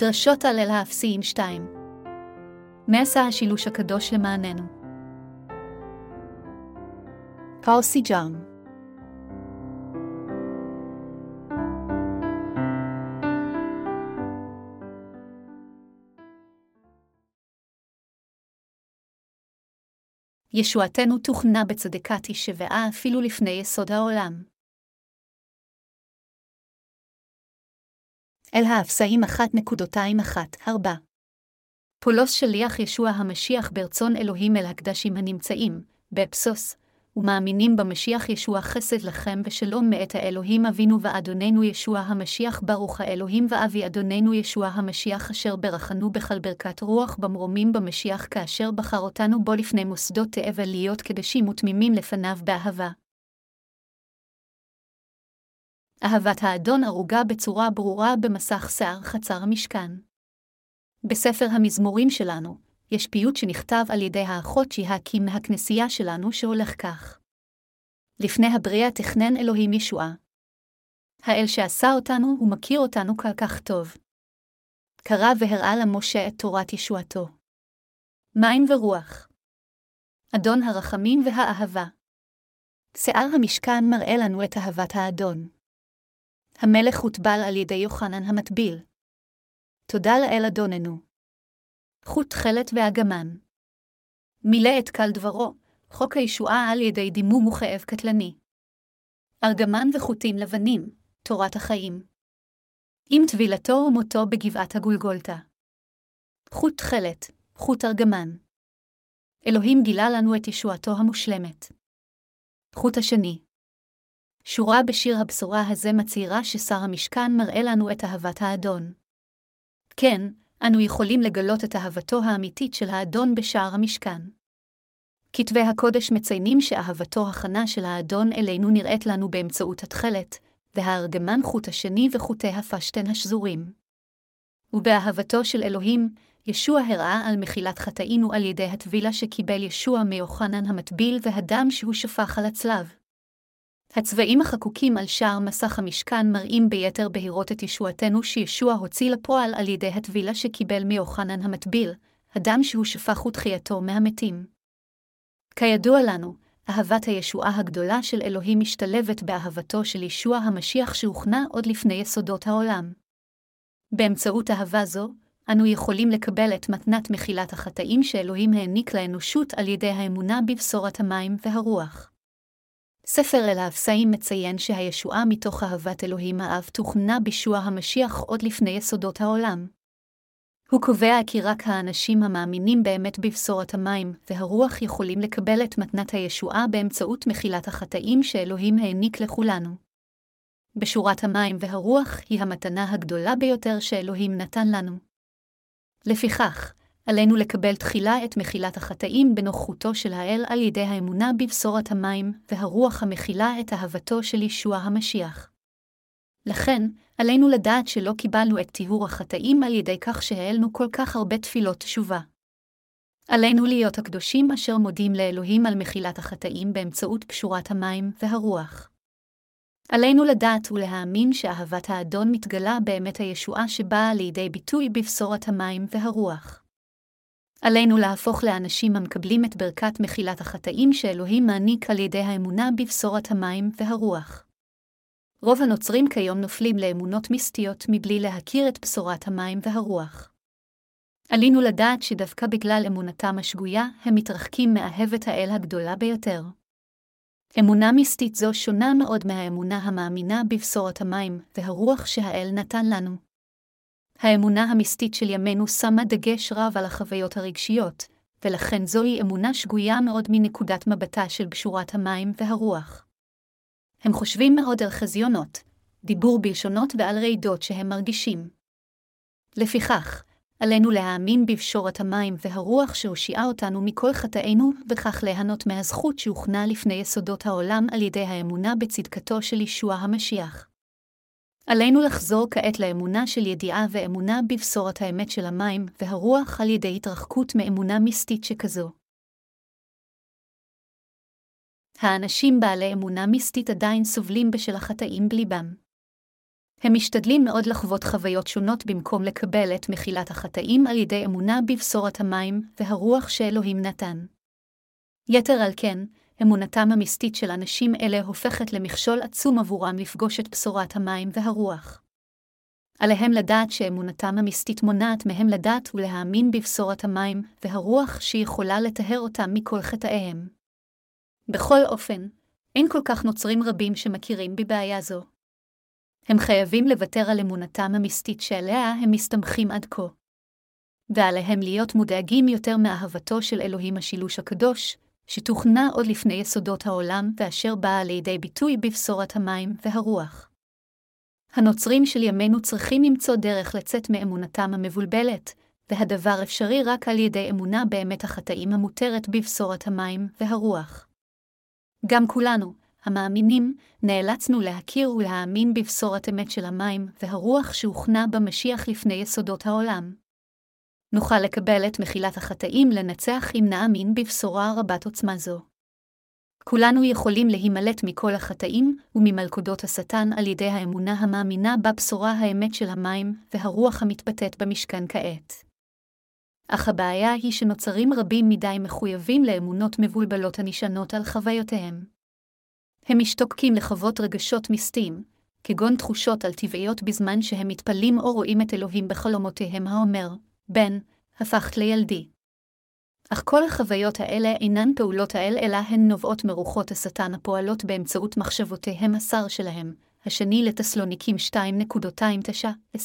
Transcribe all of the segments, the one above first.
דרשות על אל האפסיים 2 מה עשה השילוש הקדוש למעננו? פאול סיג'ארם ישועתנו תוכנה בצדקת שבעה אפילו לפני יסוד העולם. אל האפסאים 1.21-4 פולוס שליח ישוע המשיח ברצון אלוהים אל הקדשים הנמצאים, באפסוס, ומאמינים במשיח ישוע חסד לכם ושלום מאת האלוהים אבינו ואדוננו ישוע המשיח ברוך האלוהים ואבי אדוננו ישוע המשיח אשר ברכנו בכל ברכת רוח במרומים במשיח כאשר בחר אותנו בו לפני מוסדות תאבל להיות קדשים ותמימים לפניו באהבה. אהבת האדון ערוגה בצורה ברורה במסך שיער חצר המשכן. בספר המזמורים שלנו, יש פיוט שנכתב על ידי האחות שיהקים מהכנסייה שלנו שהולך כך. לפני הבריאה תכנן אלוהים ישועה. האל שעשה אותנו, הוא מכיר אותנו כל כך טוב. קרא והראה למשה את תורת ישועתו. מים ורוח. אדון הרחמים והאהבה. שיער המשכן מראה לנו את אהבת האדון. המלך הוטבל על ידי יוחנן המטביל. תודה לאל אדוננו. חוט תכלת ואגמן. מילא את קל דברו, חוק הישועה על ידי דימום וכאב קטלני. ארגמן וחוטים לבנים, תורת החיים. עם טבילתו ומותו בגבעת הגולגולתה. חוט תכלת, חוט ארגמן. אלוהים גילה לנו את ישועתו המושלמת. חוט השני. שורה בשיר הבשורה הזה מצהירה ששר המשכן מראה לנו את אהבת האדון. כן, אנו יכולים לגלות את אהבתו האמיתית של האדון בשער המשכן. כתבי הקודש מציינים שאהבתו החנה של האדון אלינו נראית לנו באמצעות התכלת, והארגמן חוט השני וחוטי הפשטן השזורים. ובאהבתו של אלוהים, ישוע הראה על מחילת חטאינו על ידי הטבילה שקיבל ישוע מיוחנן המטביל והדם שהוא שפך על הצלב. הצבעים החקוקים על שער מסך המשכן מראים ביתר בהירות את ישועתנו שישוע הוציא לפועל על ידי הטבילה שקיבל מיוחנן המטביל, הדם שהוא שפך ותחייתו מהמתים. כידוע לנו, אהבת הישועה הגדולה של אלוהים משתלבת באהבתו של ישוע המשיח שהוכנה עוד לפני יסודות העולם. באמצעות אהבה זו, אנו יכולים לקבל את מתנת מחילת החטאים שאלוהים העניק לאנושות על ידי האמונה בבשורת המים והרוח. ספר אל האפסאים מציין שהישועה מתוך אהבת אלוהים האב תוכנה בישוע המשיח עוד לפני יסודות העולם. הוא קובע כי רק האנשים המאמינים באמת בבשורת המים והרוח יכולים לקבל את מתנת הישועה באמצעות מחילת החטאים שאלוהים העניק לכולנו. בשורת המים והרוח היא המתנה הגדולה ביותר שאלוהים נתן לנו. לפיכך, עלינו לקבל תחילה את מחילת החטאים בנוכחותו של האל על ידי האמונה בבשורת המים והרוח המכילה את אהבתו של ישוע המשיח. לכן, עלינו לדעת שלא קיבלנו את טיהור החטאים על ידי כך שהעלנו כל כך הרבה תפילות תשובה. עלינו להיות הקדושים אשר מודים לאלוהים על מחילת החטאים באמצעות פשורת המים והרוח. עלינו לדעת ולהאמין שאהבת האדון מתגלה באמת הישועה שבאה לידי ביטוי בבשורת המים והרוח. עלינו להפוך לאנשים המקבלים את ברכת מחילת החטאים שאלוהים מעניק על ידי האמונה בבשורת המים והרוח. רוב הנוצרים כיום נופלים לאמונות מיסטיות מבלי להכיר את בשורת המים והרוח. עלינו לדעת שדווקא בגלל אמונתם השגויה, הם מתרחקים מאהבת האל הגדולה ביותר. אמונה מיסטית זו שונה מאוד מהאמונה המאמינה בבשורת המים והרוח שהאל נתן לנו. האמונה המסתית של ימינו שמה דגש רב על החוויות הרגשיות, ולכן זוהי אמונה שגויה מאוד מנקודת מבטה של בשורת המים והרוח. הם חושבים מאוד על חזיונות, דיבור בלשונות ועל רעידות שהם מרגישים. לפיכך, עלינו להאמין בבשורת המים והרוח שהושיעה אותנו מכל חטאינו, וכך ליהנות מהזכות שהוכנה לפני יסודות העולם על ידי האמונה בצדקתו של ישוע המשיח. עלינו לחזור כעת לאמונה של ידיעה ואמונה בבשורת האמת של המים והרוח על ידי התרחקות מאמונה מיסטית שכזו. האנשים בעלי אמונה מיסטית עדיין סובלים בשל החטאים בליבם. הם משתדלים מאוד לחוות חוויות שונות במקום לקבל את מחילת החטאים על ידי אמונה בבשורת המים והרוח שאלוהים נתן. יתר על כן, אמונתם המסתית של אנשים אלה הופכת למכשול עצום עבורם לפגוש את בשורת המים והרוח. עליהם לדעת שאמונתם המסתית מונעת מהם לדעת ולהאמין בבשורת המים והרוח שיכולה לטהר אותם מכל חטאיהם. בכל אופן, אין כל כך נוצרים רבים שמכירים בבעיה זו. הם חייבים לוותר על אמונתם המסתית שעליה הם מסתמכים עד כה. ועליהם להיות מודאגים יותר מאהבתו של אלוהים השילוש הקדוש, שתוכנה עוד לפני יסודות העולם ואשר באה לידי ביטוי בבשורת המים והרוח. הנוצרים של ימינו צריכים למצוא דרך לצאת מאמונתם המבולבלת, והדבר אפשרי רק על ידי אמונה באמת החטאים המותרת בבשורת המים והרוח. גם כולנו, המאמינים, נאלצנו להכיר ולהאמין בבשורת אמת של המים והרוח שהוכנה במשיח לפני יסודות העולם. נוכל לקבל את מחילת החטאים לנצח אם נאמין בבשורה רבת עוצמה זו. כולנו יכולים להימלט מכל החטאים וממלכודות השטן על ידי האמונה המאמינה בבשורה האמת של המים והרוח המתבטאת במשכן כעת. אך הבעיה היא שנוצרים רבים מדי מחויבים לאמונות מבולבלות הנשענות על חוויותיהם. הם משתוקקים לחוות רגשות מיסטיים, כגון תחושות על טבעיות בזמן שהם מתפללים או רואים את אלוהים בחלומותיהם האומר, בן, הפכת לילדי. אך כל החוויות האלה אינן פעולות האל, אלא הן נובעות מרוחות השטן הפועלות באמצעות מחשבותיהם השר שלהם, השני לתסלוניקים 2.29-10.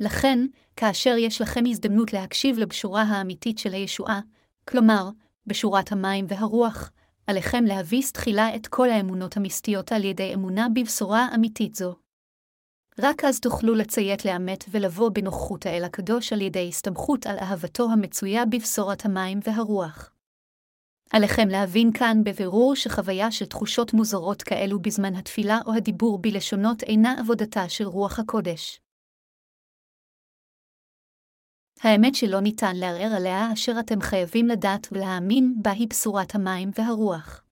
לכן, כאשר יש לכם הזדמנות להקשיב לבשורה האמיתית של הישועה, כלומר, בשורת המים והרוח, עליכם להביס תחילה את כל האמונות המסתיות על ידי אמונה בבשורה אמיתית זו. רק אז תוכלו לציית לאמת ולבוא בנוכחות האל הקדוש על ידי הסתמכות על אהבתו המצויה בבשורת המים והרוח. עליכם להבין כאן בבירור שחוויה של תחושות מוזרות כאלו בזמן התפילה או הדיבור בלשונות אינה עבודתה של רוח הקודש. האמת שלא ניתן לערער עליה אשר אתם חייבים לדעת ולהאמין בה היא בשורת המים והרוח.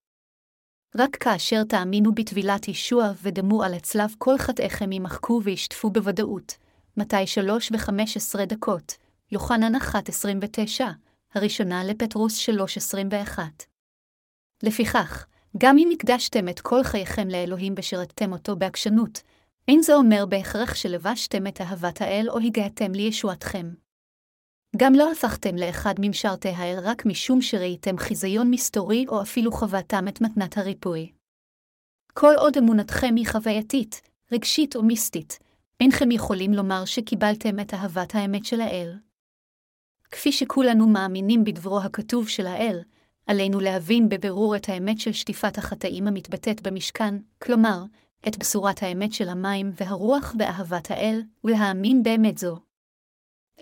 רק כאשר תאמינו בטבילת ישוע ודמו על הצלב כל חטאיכם יימחקו וישטפו בוודאות. מתי 3 ו-15 דקות, יוחנן 1.29, הראשונה לפטרוס 3.21. לפיכך, גם אם הקדשתם את כל חייכם לאלוהים ושירתתם אותו בעקשנות, אין זה אומר בהכרח שלבשתם את אהבת האל או הגעתם לישועתכם. גם לא הפכתם לאחד ממשרתי האל רק משום שראיתם חיזיון מסתורי או אפילו חוותם את מתנת הריפוי. כל עוד אמונתכם היא חווייתית, רגשית או מיסטית, אינכם יכולים לומר שקיבלתם את אהבת האמת של האל. כפי שכולנו מאמינים בדברו הכתוב של האל, עלינו להבין בבירור את האמת של שטיפת החטאים המתבטאת במשכן, כלומר, את בשורת האמת של המים והרוח ואהבת האל, ולהאמין באמת זו.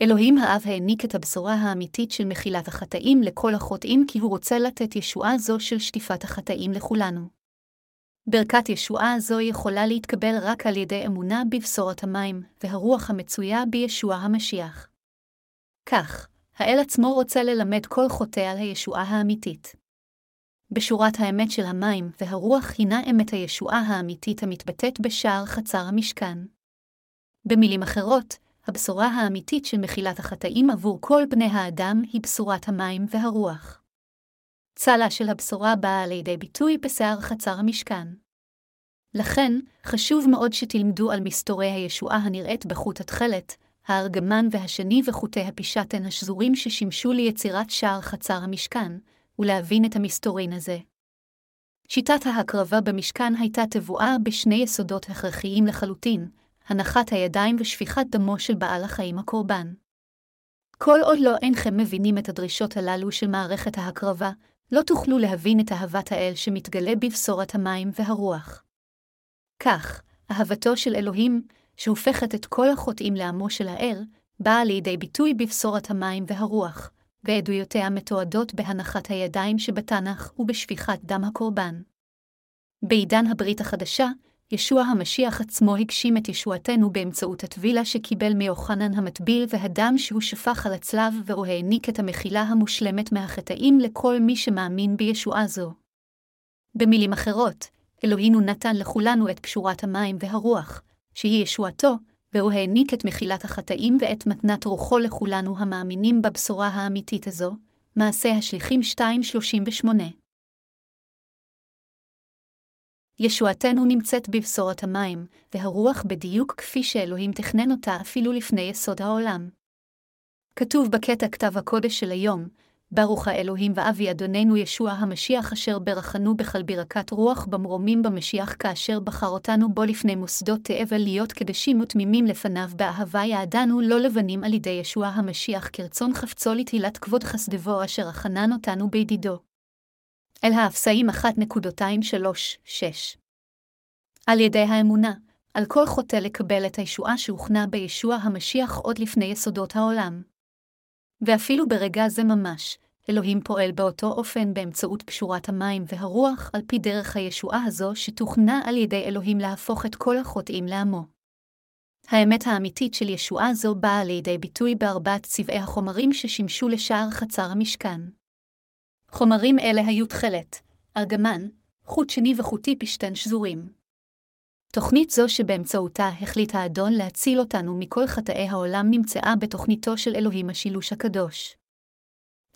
אלוהים האב העניק את הבשורה האמיתית של מחילת החטאים לכל החוטאים כי הוא רוצה לתת ישועה זו של שטיפת החטאים לכולנו. ברכת ישועה זו יכולה להתקבל רק על ידי אמונה בבשורת המים, והרוח המצויה בישוע המשיח. כך, האל עצמו רוצה ללמד כל חוטא על הישועה האמיתית. בשורת האמת של המים והרוח הינה אמת הישועה האמיתית המתבטאת בשער חצר המשכן. במילים אחרות, הבשורה האמיתית של מחילת החטאים עבור כל בני האדם היא בשורת המים והרוח. צלה של הבשורה באה לידי ביטוי בשיער חצר המשכן. לכן, חשוב מאוד שתלמדו על מסתורי הישועה הנראית בחוט התכלת, הארגמן והשני וחוטי הפישטן השזורים ששימשו ליצירת שער חצר המשכן, ולהבין את המסתורין הזה. שיטת ההקרבה במשכן הייתה תבואה בשני יסודות הכרחיים לחלוטין, הנחת הידיים ושפיכת דמו של בעל החיים הקורבן. כל עוד לא אינכם מבינים את הדרישות הללו של מערכת ההקרבה, לא תוכלו להבין את אהבת האל שמתגלה בבשורת המים והרוח. כך, אהבתו של אלוהים, שהופכת את כל החוטאים לעמו של האל, באה לידי ביטוי בבשורת המים והרוח, ועדויותיה מתועדות בהנחת הידיים שבתנ"ך ובשפיכת דם הקורבן. בעידן הברית החדשה, ישוע המשיח עצמו הגשים את ישועתנו באמצעות הטבילה שקיבל מיוחנן המטביל והדם שהוא שפך על הצלב, והוא העניק את המחילה המושלמת מהחטאים לכל מי שמאמין בישועה זו. במילים אחרות, אלוהינו נתן לכולנו את פשורת המים והרוח, שהיא ישועתו, והוא העניק את מחילת החטאים ואת מתנת רוחו לכולנו המאמינים בבשורה האמיתית הזו, מעשה השליחים 2.38. ישועתנו נמצאת בבשורת המים, והרוח בדיוק כפי שאלוהים תכנן אותה אפילו לפני יסוד העולם. כתוב בקטע כתב הקודש של היום, ברוך האלוהים ואבי אדוננו ישוע המשיח אשר ברכנו בכל ברכת רוח במרומים במשיח כאשר בחר אותנו בו לפני מוסדות תאבל להיות קדשים ותמימים לפניו באהבה יעדנו לא לבנים על ידי ישוע המשיח כרצון חפצו לתהילת כבוד חסדבו אשר החנן אותנו בידידו. אל האפסאים 1.23-6 על ידי האמונה, על כל חוטא לקבל את הישועה שהוכנה בישוע המשיח עוד לפני יסודות העולם. ואפילו ברגע זה ממש, אלוהים פועל באותו אופן באמצעות קשורת המים והרוח על פי דרך הישועה הזו שתוכנה על ידי אלוהים להפוך את כל החוטאים לעמו. האמת האמיתית של ישועה זו באה לידי ביטוי בארבעת צבעי החומרים ששימשו לשער חצר המשכן. חומרים אלה היו תכלת, ארגמן, חוט שני וחוטי פשטן שזורים. תוכנית זו שבאמצעותה החליט האדון להציל אותנו מכל חטאי העולם נמצאה בתוכניתו של אלוהים השילוש הקדוש.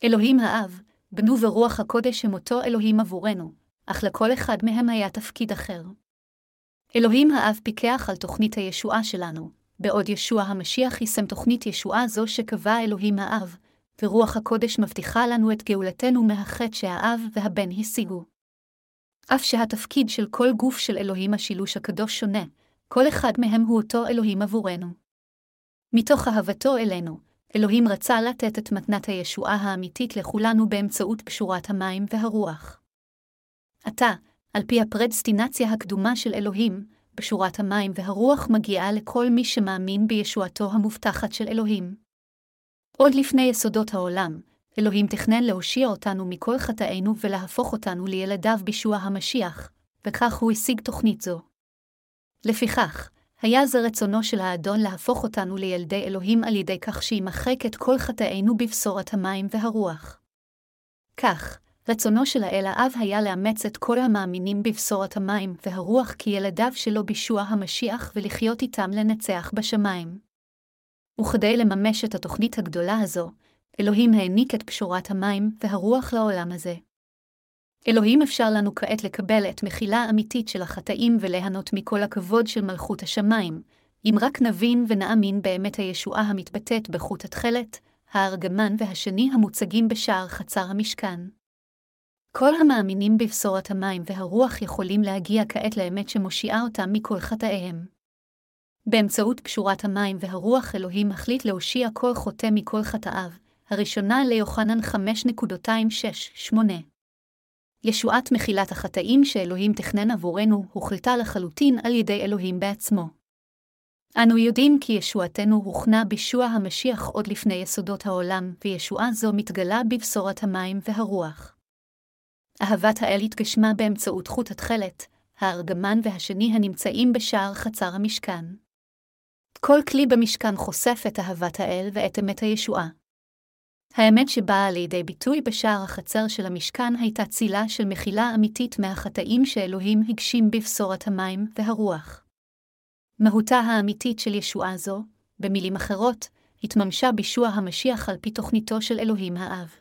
אלוהים האב, בנו ורוח הקודש הם אותו אלוהים עבורנו, אך לכל אחד מהם היה תפקיד אחר. אלוהים האב פיקח על תוכנית הישועה שלנו, בעוד ישוע המשיח יישם תוכנית ישועה זו שקבע אלוהים האב, ורוח הקודש מבטיחה לנו את גאולתנו מהחטא שהאב והבן השיגו. אף שהתפקיד של כל גוף של אלוהים השילוש הקדוש שונה, כל אחד מהם הוא אותו אלוהים עבורנו. מתוך אהבתו אלינו, אלוהים רצה לתת את מתנת הישועה האמיתית לכולנו באמצעות קשורת המים והרוח. עתה, על פי הפרדסטינציה הקדומה של אלוהים, בשורת המים והרוח מגיעה לכל מי שמאמין בישועתו המובטחת של אלוהים. עוד לפני יסודות העולם, אלוהים תכנן להושיע אותנו מכל חטאינו ולהפוך אותנו לילדיו בישוע המשיח, וכך הוא השיג תוכנית זו. לפיכך, היה זה רצונו של האדון להפוך אותנו לילדי אלוהים על ידי כך שימחק את כל חטאינו בבשורת המים והרוח. כך, רצונו של האל האב היה לאמץ את כל המאמינים בבשורת המים והרוח כילדיו שלו בישוע המשיח ולחיות איתם לנצח בשמיים. וכדי לממש את התוכנית הגדולה הזו, אלוהים העניק את פשורת המים והרוח לעולם הזה. אלוהים אפשר לנו כעת לקבל את מחילה אמיתית של החטאים וליהנות מכל הכבוד של מלכות השמיים, אם רק נבין ונאמין באמת הישועה המתבטאת בחוט התכלת, הארגמן והשני המוצגים בשער חצר המשכן. כל המאמינים בבשורת המים והרוח יכולים להגיע כעת לאמת שמושיעה אותם מכל חטאיהם. באמצעות קשורת המים והרוח אלוהים מחליט להושיע כל חוטא מכל חטאיו, הראשונה ליוחנן 5.268. ישועת מחילת החטאים שאלוהים תכנן עבורנו הוחלטה לחלוטין על ידי אלוהים בעצמו. אנו יודעים כי ישועתנו הוכנה בישוע המשיח עוד לפני יסודות העולם, וישועה זו מתגלה בבשורת המים והרוח. אהבת האל התגשמה באמצעות חוט התכלת, הארגמן והשני הנמצאים בשער חצר המשכן. כל כלי במשכן חושף את אהבת האל ואת אמת הישועה. האמת שבאה לידי ביטוי בשער החצר של המשכן הייתה צילה של מחילה אמיתית מהחטאים שאלוהים הגשים בבשורת המים והרוח. מהותה האמיתית של ישועה זו, במילים אחרות, התממשה בישוע המשיח על פי תוכניתו של אלוהים האב.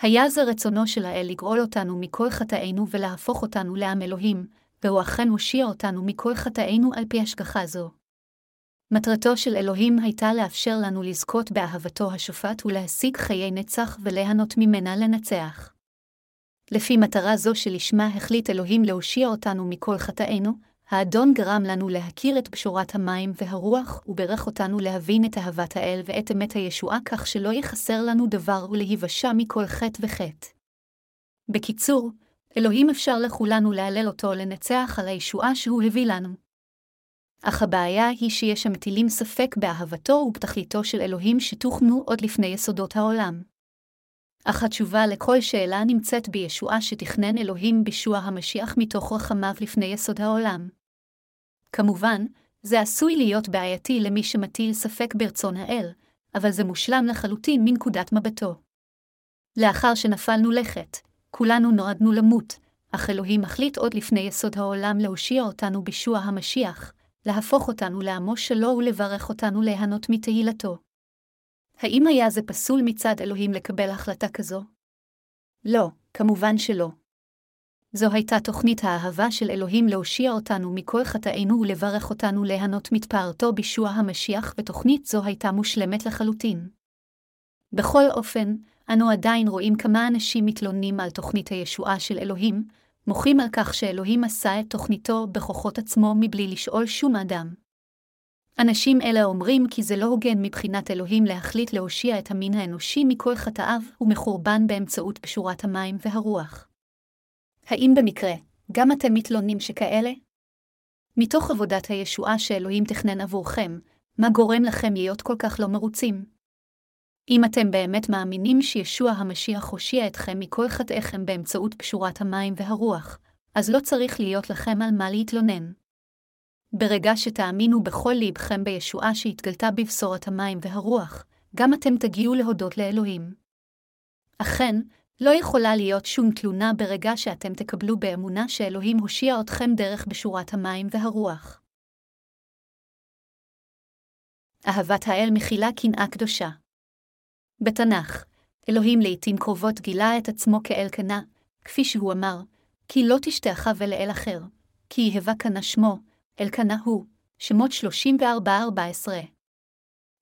היה זה רצונו של האל לגאול אותנו מכל חטאינו ולהפוך אותנו לעם אלוהים, והוא אכן הושיע אותנו מכל חטאינו על פי השגחה זו. מטרתו של אלוהים הייתה לאפשר לנו לזכות באהבתו השופט ולהשיג חיי נצח וליהנות ממנה לנצח. לפי מטרה זו שלשמה החליט אלוהים להושיע אותנו מכל חטאינו, האדון גרם לנו להכיר את בשורת המים והרוח, וברך אותנו להבין את אהבת האל ואת אמת הישועה כך שלא יחסר לנו דבר ולהיוושע מכל חטא וחטא. בקיצור, אלוהים אפשר לכולנו להלל אותו לנצח על הישועה שהוא הביא לנו. אך הבעיה היא שיש המטילים ספק באהבתו ובתכליתו של אלוהים שתוכנו עוד לפני יסודות העולם. אך התשובה לכל שאלה נמצאת בישועה שתכנן אלוהים בישוע המשיח מתוך רחמיו לפני יסוד העולם. כמובן, זה עשוי להיות בעייתי למי שמטיל ספק ברצון האל, אבל זה מושלם לחלוטין מנקודת מבטו. לאחר שנפלנו לכת, כולנו נועדנו למות, אך אלוהים מחליט עוד לפני יסוד העולם להושיע אותנו בישוע המשיח, להפוך אותנו לעמו שלו ולברך אותנו ליהנות מתהילתו. האם היה זה פסול מצד אלוהים לקבל החלטה כזו? לא, כמובן שלא. זו הייתה תוכנית האהבה של אלוהים להושיע אותנו מכל חטאינו ולברך אותנו ליהנות מתפארתו בישוע המשיח, ותוכנית זו הייתה מושלמת לחלוטין. בכל אופן, אנו עדיין רואים כמה אנשים מתלוננים על תוכנית הישועה של אלוהים, מוחים על כך שאלוהים עשה את תוכניתו בכוחות עצמו מבלי לשאול שום אדם. אנשים אלה אומרים כי זה לא הוגן מבחינת אלוהים להחליט להושיע את המין האנושי מכל חטאיו ומחורבן באמצעות פשורת המים והרוח. האם במקרה, גם אתם מתלוננים שכאלה? מתוך עבודת הישועה שאלוהים תכנן עבורכם, מה גורם לכם להיות כל כך לא מרוצים? אם אתם באמת מאמינים שישוע המשיח הושיע אתכם מכל חטאיכם באמצעות פשורת המים והרוח, אז לא צריך להיות לכם על מה להתלונן. ברגע שתאמינו בכל ליבכם בישועה שהתגלתה בבשורת המים והרוח, גם אתם תגיעו להודות לאלוהים. אכן, לא יכולה להיות שום תלונה ברגע שאתם תקבלו באמונה שאלוהים הושיע אתכם דרך בשורת המים והרוח. אהבת האל מכילה קנאה קדושה. בתנ"ך, אלוהים לעתים קרובות גילה את עצמו כאל קנה, כפי שהוא אמר, כי לא תשתעכב לאל אחר, כי יהבה קנה שמו, אלקנה הוא, שמות 34-14.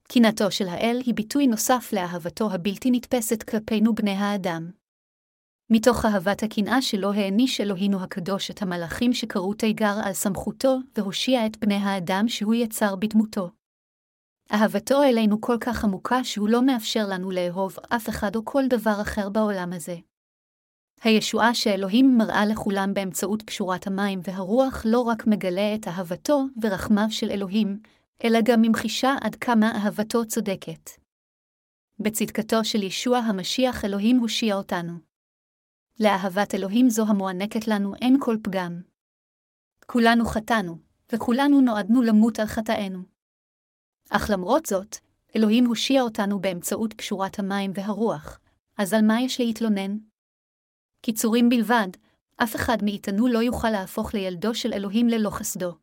קנאתו של האל היא ביטוי נוסף לאהבתו הבלתי נתפסת כלפינו בני האדם. מתוך אהבת הקנאה שלו העניש אלוהינו הקדוש את המלאכים שקראו תיגר על סמכותו, והושיע את בני האדם שהוא יצר בדמותו. אהבתו אלינו כל כך עמוקה שהוא לא מאפשר לנו לאהוב אף אחד או כל דבר אחר בעולם הזה. הישועה שאלוהים מראה לכולם באמצעות קשורת המים והרוח לא רק מגלה את אהבתו ורחמיו של אלוהים, אלא גם ממחישה עד כמה אהבתו צודקת. בצדקתו של ישוע המשיח אלוהים הושיע אותנו. לאהבת אלוהים זו המוענקת לנו אין כל פגם. כולנו חטאנו, וכולנו נועדנו למות על חטאינו. אך למרות זאת, אלוהים הושיע אותנו באמצעות קשורת המים והרוח, אז על מה יש להתלונן? קיצורים בלבד, אף אחד מאיתנו לא יוכל להפוך לילדו של אלוהים ללא חסדו.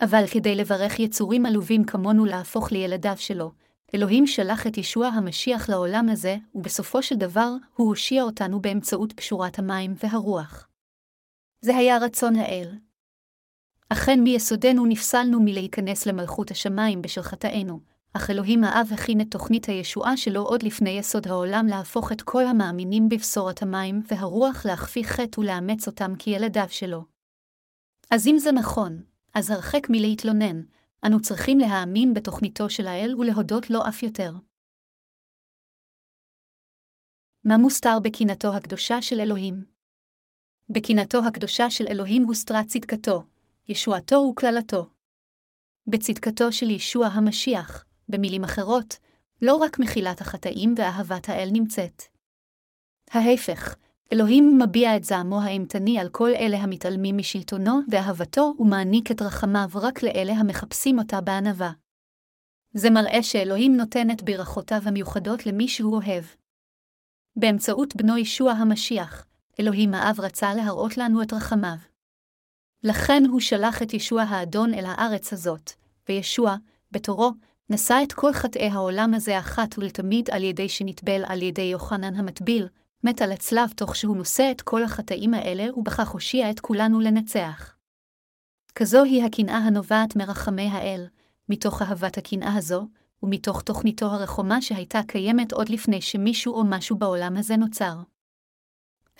אבל כדי לברך יצורים עלובים כמונו להפוך לילדיו שלו, אלוהים שלח את ישוע המשיח לעולם הזה, ובסופו של דבר, הוא הושיע אותנו באמצעות קשורת המים והרוח. זה היה רצון האל. אכן מיסודנו נפסלנו מלהיכנס למלכות השמיים בשל חטאינו, אך אלוהים האב הכין את תוכנית הישועה שלו עוד לפני יסוד העולם להפוך את כל המאמינים בבשורת המים והרוח להכפיא חטא ולאמץ אותם כילדיו שלו. אז אם זה נכון, אז הרחק מלהתלונן, אנו צריכים להאמין בתוכניתו של האל ולהודות לו אף יותר. מה מוסתר בקנאתו הקדושה של אלוהים? בקנאתו הקדושה של אלוהים הוסתרה צדקתו, ישועתו וקללתו. בצדקתו של ישוע המשיח, במילים אחרות, לא רק מחילת החטאים ואהבת האל נמצאת. ההפך, אלוהים מביע את זעמו האימתני על כל אלה המתעלמים משלטונו ואהבתו ומעניק את רחמיו רק לאלה המחפשים אותה בענווה. זה מראה שאלוהים נותן את ברכותיו המיוחדות למי שהוא אוהב. באמצעות בנו ישוע המשיח, אלוהים האב רצה להראות לנו את רחמיו. לכן הוא שלח את ישוע האדון אל הארץ הזאת, וישוע, בתורו, נשא את כל חטאי העולם הזה אחת ולתמיד על ידי שנטבל על ידי יוחנן המטביל, מת על הצלב תוך שהוא נושא את כל החטאים האלה, ובכך הושיע את כולנו לנצח. כזו היא הקנאה הנובעת מרחמי האל, מתוך אהבת הקנאה הזו, ומתוך תוכניתו הרחומה שהייתה קיימת עוד לפני שמישהו או משהו בעולם הזה נוצר.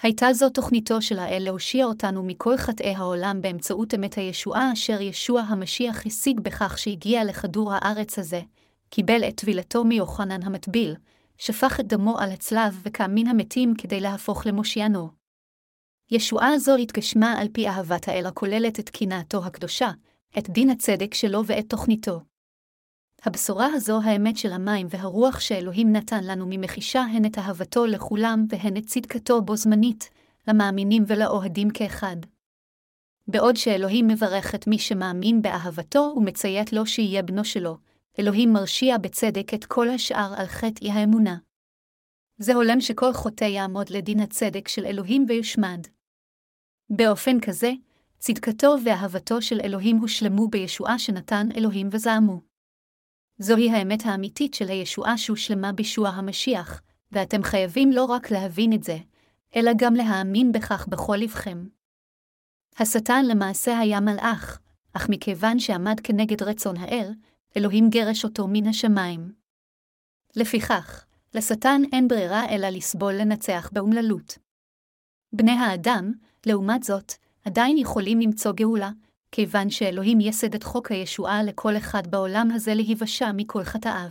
הייתה זו תוכניתו של האל להושיע אותנו מכל חטאי העולם באמצעות אמת הישועה אשר ישוע המשיח השיג בכך שהגיע לכדור הארץ הזה, קיבל את טבילתו מיוחנן המטביל, שפך את דמו על הצלב וקם מן המתים כדי להפוך למושיענו. ישועה זו התגשמה על פי אהבת האל הכוללת את קנאתו הקדושה, את דין הצדק שלו ואת תוכניתו. הבשורה הזו האמת של המים והרוח שאלוהים נתן לנו ממחישה הן את אהבתו לכולם והן את צדקתו בו זמנית, למאמינים ולאוהדים כאחד. בעוד שאלוהים מברך את מי שמאמין באהבתו ומציית לו שיהיה בנו שלו, אלוהים מרשיע בצדק את כל השאר על חטא האמונה. זה הולם שכל חוטא יעמוד לדין הצדק של אלוהים ויושמד. באופן כזה, צדקתו ואהבתו של אלוהים הושלמו בישועה שנתן אלוהים וזעמו. זוהי האמת האמיתית של הישועה שהושלמה בישוע המשיח, ואתם חייבים לא רק להבין את זה, אלא גם להאמין בכך בכל לבכם. השטן למעשה היה מלאך, אך מכיוון שעמד כנגד רצון האל, אלוהים גרש אותו מן השמיים. לפיכך, לשטן אין ברירה אלא לסבול לנצח באומללות. בני האדם, לעומת זאת, עדיין יכולים למצוא גאולה, כיוון שאלוהים יסד את חוק הישועה לכל אחד בעולם הזה להיוושע מכל חטאיו.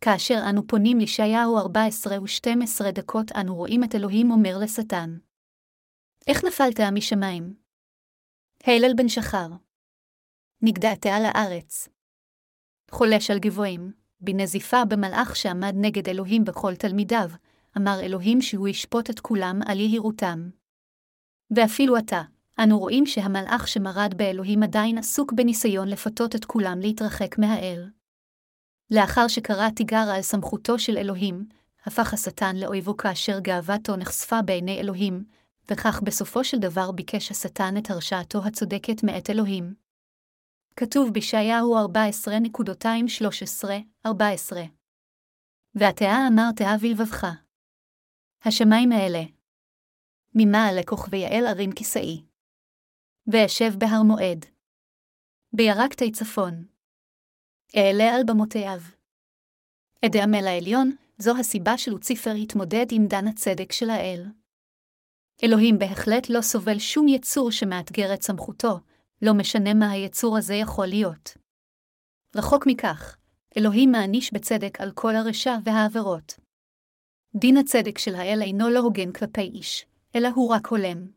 כאשר אנו פונים לישעיהו 14 ו-12 דקות אנו רואים את אלוהים אומר לשטן. איך נפלת משמיים? הלל בן שחר. נגדעת על הארץ. חולש על גבוהים, בנזיפה במלאך שעמד נגד אלוהים בכל תלמידיו, אמר אלוהים שהוא ישפוט את כולם על יהירותם. ואפילו עתה, אנו רואים שהמלאך שמרד באלוהים עדיין עסוק בניסיון לפתות את כולם להתרחק מהאל. לאחר שקרא תיגר על סמכותו של אלוהים, הפך השטן לאויבו כאשר גאוותו נחשפה בעיני אלוהים, וכך בסופו של דבר ביקש השטן את הרשעתו הצודקת מאת אלוהים. כתוב בישעיהו 14.13-14 ועתה אמרת בלבבך. השמיים האלה. ממעל לכוכבי יעל ארים כסאי. ואשב בהר מועד. בירקתי צפון. אעלה על במותיו. אדאמל העליון, זו הסיבה שלוציפר התמודד עם דן הצדק של האל. אלוהים בהחלט לא סובל שום יצור שמאתגר את סמכותו, לא משנה מה היצור הזה יכול להיות. רחוק מכך, אלוהים מעניש בצדק על כל הרשע והעבירות. דין הצדק של האל אינו לא הוגן כלפי איש, אלא הוא רק הולם.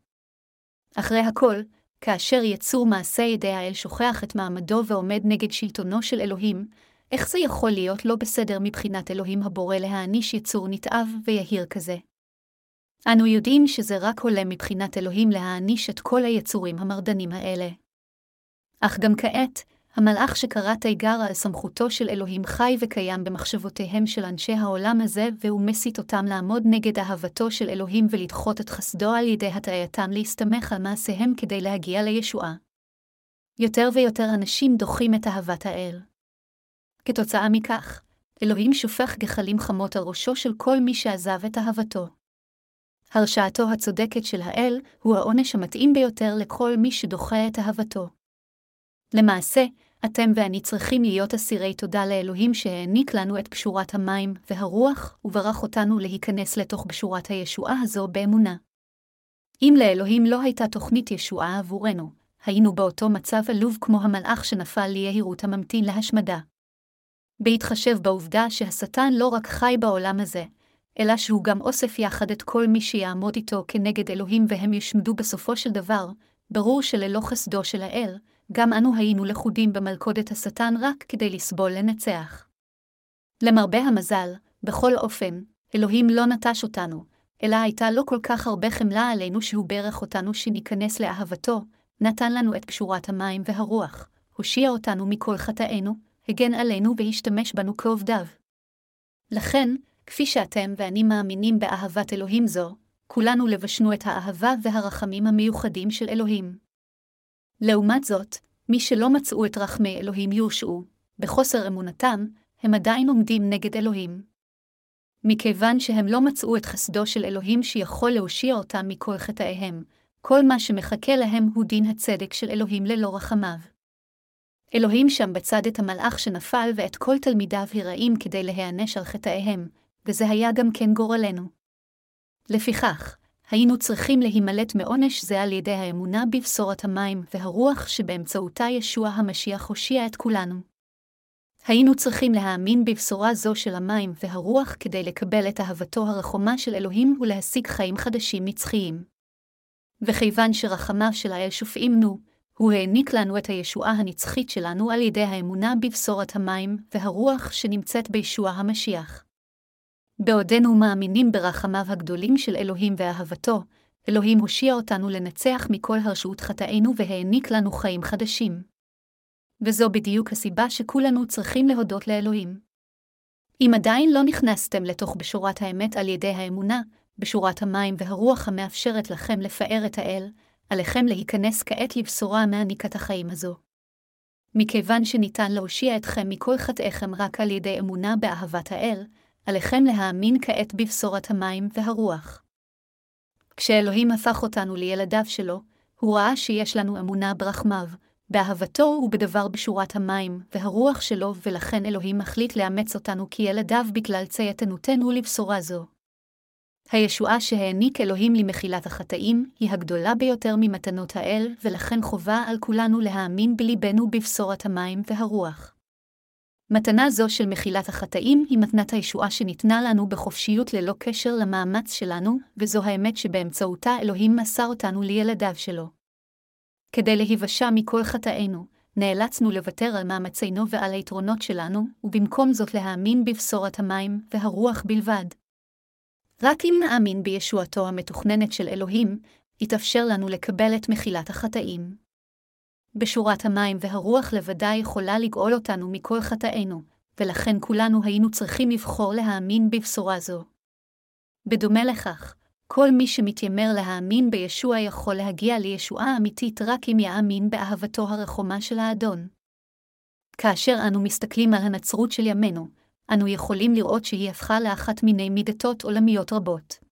אחרי הכל, כאשר יצור מעשה ידי האל שוכח את מעמדו ועומד נגד שלטונו של אלוהים, איך זה יכול להיות לא בסדר מבחינת אלוהים הבורא להעניש יצור נתעב ויהיר כזה? אנו יודעים שזה רק הולם מבחינת אלוהים להעניש את כל היצורים המרדנים האלה. אך גם כעת, המלאך שקרא תיגר על סמכותו של אלוהים חי וקיים במחשבותיהם של אנשי העולם הזה, והוא מסית אותם לעמוד נגד אהבתו של אלוהים ולדחות את חסדו על ידי הטעייתם להסתמך על מעשיהם כדי להגיע לישועה. יותר ויותר אנשים דוחים את אהבת האל. כתוצאה מכך, אלוהים שופך גחלים חמות על ראשו של כל מי שעזב את אהבתו. הרשעתו הצודקת של האל הוא העונש המתאים ביותר לכל מי שדוחה את אהבתו. למעשה, אתם ואני צריכים להיות אסירי תודה לאלוהים שהעניק לנו את פשורת המים והרוח, וברך אותנו להיכנס לתוך פשורת הישועה הזו באמונה. אם לאלוהים לא הייתה תוכנית ישועה עבורנו, היינו באותו מצב עלוב כמו המלאך שנפל ליהירות הממתין להשמדה. בהתחשב בעובדה שהשטן לא רק חי בעולם הזה, אלא שהוא גם אוסף יחד את כל מי שיעמוד איתו כנגד אלוהים והם יושמדו בסופו של דבר, ברור שללא חסדו של האל, גם אנו היינו לכודים במלכודת השטן רק כדי לסבול לנצח. למרבה המזל, בכל אופן, אלוהים לא נטש אותנו, אלא הייתה לו כל כך הרבה חמלה עלינו שהוא ברך אותנו שניכנס לאהבתו, נתן לנו את קשורת המים והרוח, הושיע אותנו מכל חטאינו, הגן עלינו והשתמש בנו כעובדיו. לכן, כפי שאתם ואני מאמינים באהבת אלוהים זו, כולנו לבשנו את האהבה והרחמים המיוחדים של אלוהים. לעומת זאת, מי שלא מצאו את רחמי אלוהים יורשעו, בחוסר אמונתם, הם עדיין עומדים נגד אלוהים. מכיוון שהם לא מצאו את חסדו של אלוהים שיכול להושיע אותם מכל חטאיהם, כל מה שמחכה להם הוא דין הצדק של אלוהים ללא רחמיו. אלוהים שם בצד את המלאך שנפל ואת כל תלמידיו הרעים כדי להיענש על חטאיהם, וזה היה גם כן גורלנו. לפיכך, היינו צריכים להימלט מעונש זה על ידי האמונה בבשורת המים והרוח שבאמצעותה ישוע המשיח הושיע את כולנו. היינו צריכים להאמין בבשורה זו של המים והרוח כדי לקבל את אהבתו הרחומה של אלוהים ולהשיג חיים חדשים נצחיים. וכיוון שרחמיו של האל שופעים נו, הוא העניק לנו את הישועה הנצחית שלנו על ידי האמונה בבשורת המים והרוח שנמצאת בישוע המשיח. בעודנו מאמינים ברחמיו הגדולים של אלוהים ואהבתו, אלוהים הושיע אותנו לנצח מכל הרשעות חטאינו והעניק לנו חיים חדשים. וזו בדיוק הסיבה שכולנו צריכים להודות לאלוהים. אם עדיין לא נכנסתם לתוך בשורת האמת על ידי האמונה, בשורת המים והרוח המאפשרת לכם לפאר את האל, עליכם להיכנס כעת לבשורה מעניקת החיים הזו. מכיוון שניתן להושיע אתכם מכל חטאיכם רק על ידי אמונה באהבת האל, עליכם להאמין כעת בבשורת המים והרוח. כשאלוהים הפך אותנו לילדיו שלו, הוא ראה שיש לנו אמונה ברחמיו, באהבתו ובדבר בשורת המים והרוח שלו, ולכן אלוהים מחליט לאמץ אותנו כילדיו בגלל צייתנותנו לבשורה זו. הישועה שהעניק אלוהים למחילת החטאים היא הגדולה ביותר ממתנות האל, ולכן חובה על כולנו להאמין בליבנו בבשורת המים והרוח. מתנה זו של מחילת החטאים היא מתנת הישועה שניתנה לנו בחופשיות ללא קשר למאמץ שלנו, וזו האמת שבאמצעותה אלוהים מסר אותנו לילדיו שלו. כדי להיוושע מכל חטאינו, נאלצנו לוותר על מאמצינו ועל היתרונות שלנו, ובמקום זאת להאמין בבשורת המים והרוח בלבד. רק אם נאמין בישועתו המתוכננת של אלוהים, יתאפשר לנו לקבל את מחילת החטאים. בשורת המים והרוח לבדה יכולה לגאול אותנו מכל חטאינו, ולכן כולנו היינו צריכים לבחור להאמין בבשורה זו. בדומה לכך, כל מי שמתיימר להאמין בישוע יכול להגיע לישועה אמיתית רק אם יאמין באהבתו הרחומה של האדון. כאשר אנו מסתכלים על הנצרות של ימינו, אנו יכולים לראות שהיא הפכה לאחת מיני מידתות עולמיות רבות.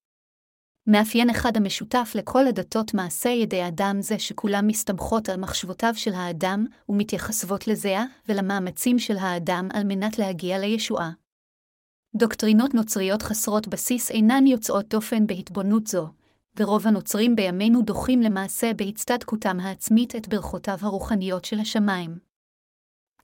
מאפיין אחד המשותף לכל הדתות מעשה ידי אדם זה שכולם מסתמכות על מחשבותיו של האדם ומתייחסות לזהה ולמאמצים של האדם על מנת להגיע לישועה. דוקטרינות נוצריות חסרות בסיס אינן יוצאות דופן בהתבוננות זו, ורוב הנוצרים בימינו דוחים למעשה בהצטדקותם העצמית את ברכותיו הרוחניות של השמיים.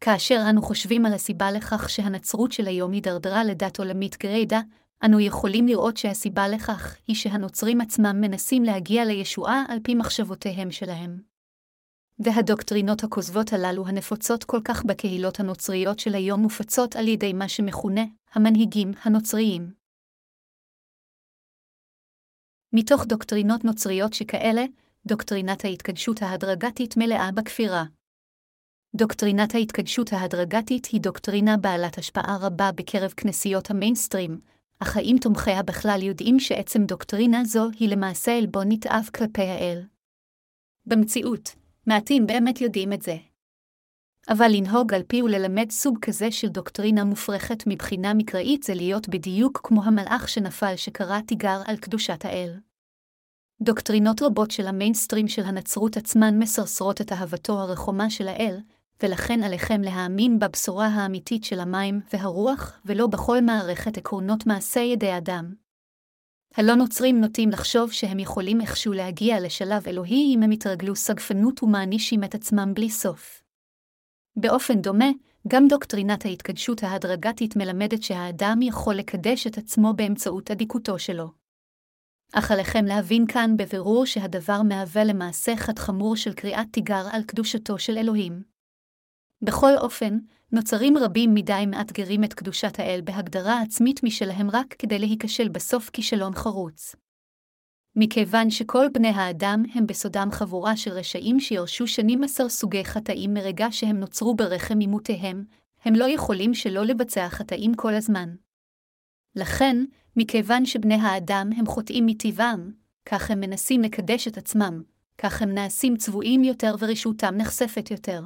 כאשר אנו חושבים על הסיבה לכך שהנצרות של היום הידרדרה לדת עולמית גרידא, אנו יכולים לראות שהסיבה לכך היא שהנוצרים עצמם מנסים להגיע לישועה על פי מחשבותיהם שלהם. והדוקטרינות הכוזבות הללו הנפוצות כל כך בקהילות הנוצריות של היום מופצות על ידי מה שמכונה המנהיגים הנוצריים. מתוך דוקטרינות נוצריות שכאלה, דוקטרינת ההתקדשות ההדרגתית מלאה בכפירה. דוקטרינת ההתקדשות ההדרגתית היא דוקטרינה בעלת השפעה רבה בקרב כנסיות המיינסטרים, אך האם תומכיה בכלל יודעים שעצם דוקטרינה זו היא למעשה עלבון נתעב כלפי האל? במציאות, מעטים באמת יודעים את זה. אבל לנהוג על פי וללמד סוג כזה של דוקטרינה מופרכת מבחינה מקראית זה להיות בדיוק כמו המלאך שנפל שקרא תיגר על קדושת האל. דוקטרינות רבות של המיינסטרים של הנצרות עצמן מסרסרות את אהבתו הרחומה של האל, ולכן עליכם להאמין בבשורה האמיתית של המים והרוח, ולא בכל מערכת עקרונות מעשה ידי אדם. הלא נוצרים נוטים לחשוב שהם יכולים איכשהו להגיע לשלב אלוהי אם הם יתרגלו סגפנות ומענישים את עצמם בלי סוף. באופן דומה, גם דוקטרינת ההתקדשות ההדרגתית מלמדת שהאדם יכול לקדש את עצמו באמצעות אדיקותו שלו. אך עליכם להבין כאן בבירור שהדבר מהווה למעשה חד חמור של קריאת תיגר על קדושתו של אלוהים. בכל אופן, נוצרים רבים מדי מאתגרים את קדושת האל בהגדרה עצמית משלהם רק כדי להיכשל בסוף כישלון חרוץ. מכיוון שכל בני האדם הם בסודם חבורה של רשעים שירשו שנים עשר סוגי חטאים מרגע שהם נוצרו ברחם עימותיהם, הם לא יכולים שלא לבצע חטאים כל הזמן. לכן, מכיוון שבני האדם הם חוטאים מטבעם, כך הם מנסים לקדש את עצמם, כך הם נעשים צבועים יותר ורשותם נחשפת יותר.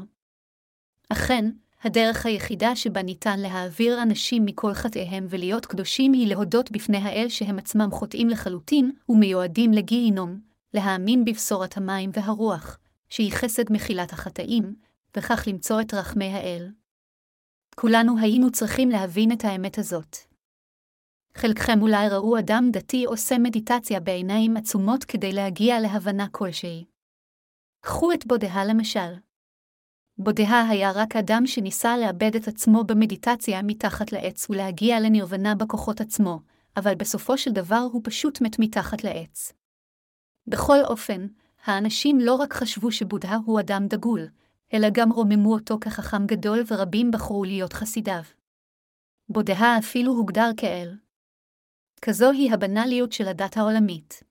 אכן, הדרך היחידה שבה ניתן להעביר אנשים מכל חטאיהם ולהיות קדושים היא להודות בפני האל שהם עצמם חוטאים לחלוטין ומיועדים לגיהינום, להאמין בבשורת המים והרוח, שהיא חסד מחילת החטאים, וכך למצוא את רחמי האל. כולנו היינו צריכים להבין את האמת הזאת. חלקכם אולי ראו אדם דתי עושה מדיטציה בעיניים עצומות כדי להגיע להבנה כלשהי. קחו את בודהה למשל. בודהה היה רק אדם שניסה לאבד את עצמו במדיטציה מתחת לעץ ולהגיע לנרוונה בכוחות עצמו, אבל בסופו של דבר הוא פשוט מת מתחת לעץ. בכל אופן, האנשים לא רק חשבו שבודהה הוא אדם דגול, אלא גם רוממו אותו כחכם גדול ורבים בחרו להיות חסידיו. בודהה אפילו הוגדר כאל. כזו היא הבנאליות של הדת העולמית.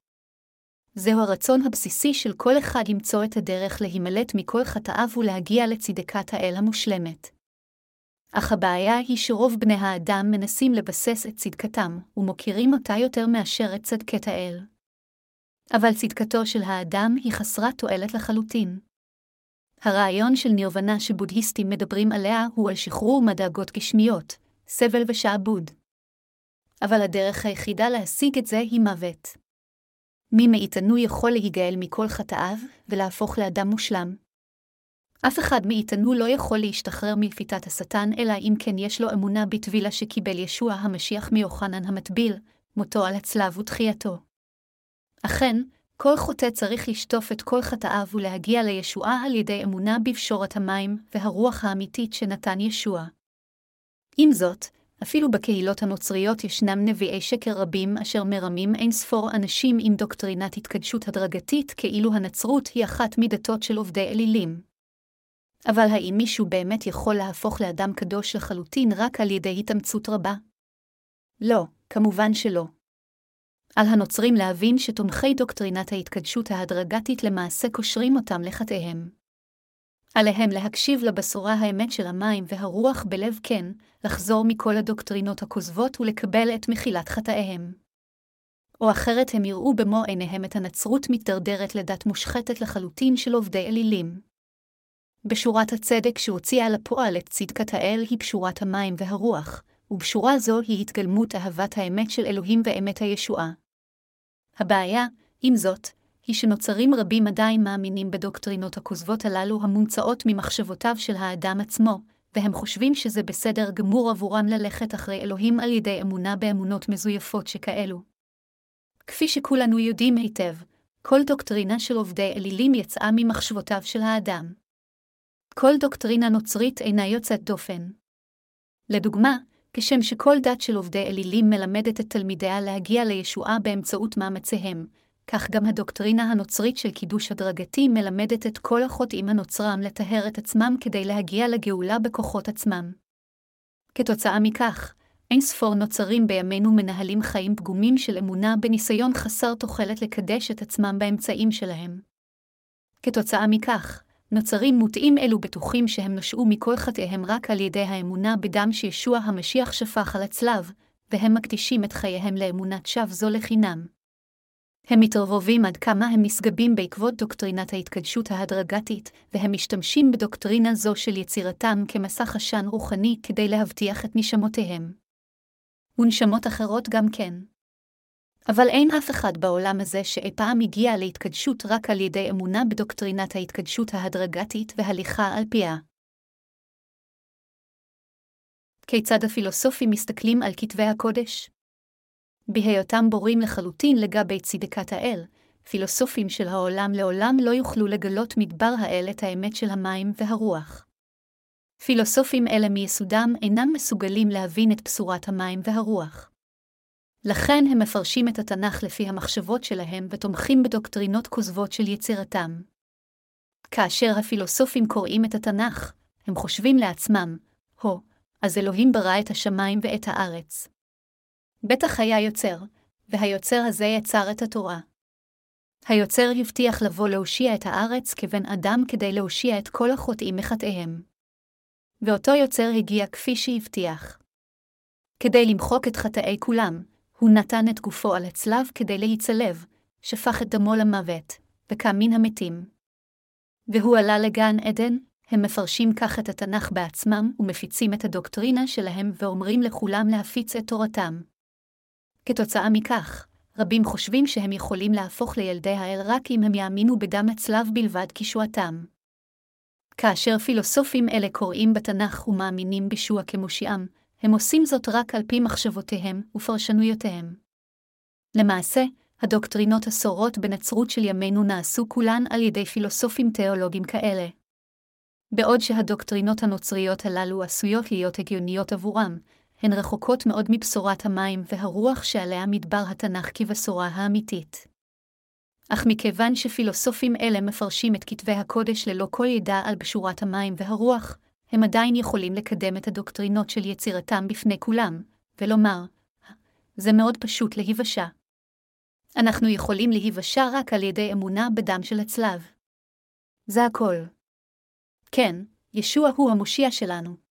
זהו הרצון הבסיסי של כל אחד למצוא את הדרך להימלט מכל חטאיו ולהגיע לצדקת האל המושלמת. אך הבעיה היא שרוב בני האדם מנסים לבסס את צדקתם, ומוקירים אותה יותר מאשר את צדקת האל. אבל צדקתו של האדם היא חסרת תועלת לחלוטין. הרעיון של נירוונה שבודהיסטים מדברים עליה הוא על שחרור מדאגות גשמיות, סבל ושעבוד. אבל הדרך היחידה להשיג את זה היא מוות. מי מאיתנו יכול להיגאל מכל חטאיו ולהפוך לאדם מושלם? אף אחד מאיתנו לא יכול להשתחרר מלפיתת השטן, אלא אם כן יש לו אמונה בטבילה שקיבל ישוע המשיח מיוחנן המטביל, מותו על הצלב ותחייתו. אכן, כל חוטא צריך לשטוף את כל חטאיו ולהגיע לישועה על ידי אמונה בפשורת המים והרוח האמיתית שנתן ישוע. עם זאת, אפילו בקהילות הנוצריות ישנם נביאי שקר רבים אשר מרמים אין ספור אנשים עם דוקטרינת התקדשות הדרגתית כאילו הנצרות היא אחת מדתות של עובדי אלילים. אבל האם מישהו באמת יכול להפוך לאדם קדוש לחלוטין רק על ידי התאמצות רבה? לא, כמובן שלא. על הנוצרים להבין שתומכי דוקטרינת ההתקדשות ההדרגתית למעשה קושרים אותם לחטאיהם. עליהם להקשיב לבשורה האמת של המים והרוח בלב כן, לחזור מכל הדוקטרינות הכוזבות ולקבל את מחילת חטאיהם. או אחרת הם יראו במו עיניהם את הנצרות מתדרדרת לדת מושחתת לחלוטין של עובדי אלילים. בשורת הצדק שהוציאה לפועל את צדקת האל היא פשורת המים והרוח, ובשורה זו היא התגלמות אהבת האמת של אלוהים ואמת הישועה. הבעיה, עם זאת, היא שנוצרים רבים עדיין מאמינים בדוקטרינות הכוזבות הללו המומצאות ממחשבותיו של האדם עצמו, והם חושבים שזה בסדר גמור עבורם ללכת אחרי אלוהים על ידי אמונה באמונות מזויפות שכאלו. כפי שכולנו יודעים היטב, כל דוקטרינה של עובדי אלילים יצאה ממחשבותיו של האדם. כל דוקטרינה נוצרית אינה יוצאת דופן. לדוגמה, כשם שכל דת של עובדי אלילים מלמדת את תלמידיה להגיע לישועה באמצעות מאמציהם, כך גם הדוקטרינה הנוצרית של קידוש הדרגתי מלמדת את כל החוטאים הנוצרם לטהר את עצמם כדי להגיע לגאולה בכוחות עצמם. כתוצאה מכך, אין ספור נוצרים בימינו מנהלים חיים פגומים של אמונה בניסיון חסר תוחלת לקדש את עצמם באמצעים שלהם. כתוצאה מכך, נוצרים מוטעים אלו בטוחים שהם נושעו מכל חטאיהם רק על ידי האמונה בדם שישוע המשיח שפך על הצלב, והם מקדישים את חייהם לאמונת שווא זו לחינם. הם מתרבבים עד כמה הם נשגבים בעקבות דוקטרינת ההתקדשות ההדרגתית, והם משתמשים בדוקטרינה זו של יצירתם כמסך עשן רוחני כדי להבטיח את נשמותיהם. ונשמות אחרות גם כן. אבל אין אף אחד בעולם הזה שאי פעם הגיע להתקדשות רק על ידי אמונה בדוקטרינת ההתקדשות ההדרגתית והליכה על פיה. כיצד הפילוסופים מסתכלים על כתבי הקודש? בהיותם בורים לחלוטין לגבי צדקת האל, פילוסופים של העולם לעולם לא יוכלו לגלות מדבר האל את האמת של המים והרוח. פילוסופים אלה מיסודם אינם מסוגלים להבין את בשורת המים והרוח. לכן הם מפרשים את התנ"ך לפי המחשבות שלהם ותומכים בדוקטרינות כוזבות של יצירתם. כאשר הפילוסופים קוראים את התנ"ך, הם חושבים לעצמם, הו, אז אלוהים ברא את השמיים ואת הארץ. בטח היה יוצר, והיוצר הזה יצר את התורה. היוצר הבטיח לבוא להושיע את הארץ כבן אדם כדי להושיע את כל החוטאים מחטאיהם. ואותו יוצר הגיע כפי שהבטיח. כדי למחוק את חטאי כולם, הוא נתן את גופו על הצלב כדי להיצלב, שפך את דמו למוות, וקם מן המתים. והוא עלה לגן עדן, הם מפרשים כך את התנ"ך בעצמם ומפיצים את הדוקטרינה שלהם ואומרים לכולם להפיץ את תורתם. כתוצאה מכך, רבים חושבים שהם יכולים להפוך לילדי האל רק אם הם יאמינו בדם הצלב בלבד כשועתם. כאשר פילוסופים אלה קוראים בתנ"ך ומאמינים בישוע כמושיעם, הם עושים זאת רק על פי מחשבותיהם ופרשנויותיהם. למעשה, הדוקטרינות הסורות בנצרות של ימינו נעשו כולן על ידי פילוסופים תיאולוגיים כאלה. בעוד שהדוקטרינות הנוצריות הללו עשויות להיות הגיוניות עבורם, הן רחוקות מאוד מבשורת המים והרוח שעליה מדבר התנ"ך כבשורה האמיתית. אך מכיוון שפילוסופים אלה מפרשים את כתבי הקודש ללא כל ידע על בשורת המים והרוח, הם עדיין יכולים לקדם את הדוקטרינות של יצירתם בפני כולם, ולומר, זה מאוד פשוט להיוושע. אנחנו יכולים להיוושע רק על ידי אמונה בדם של הצלב. זה הכל. כן, ישוע הוא המושיע שלנו.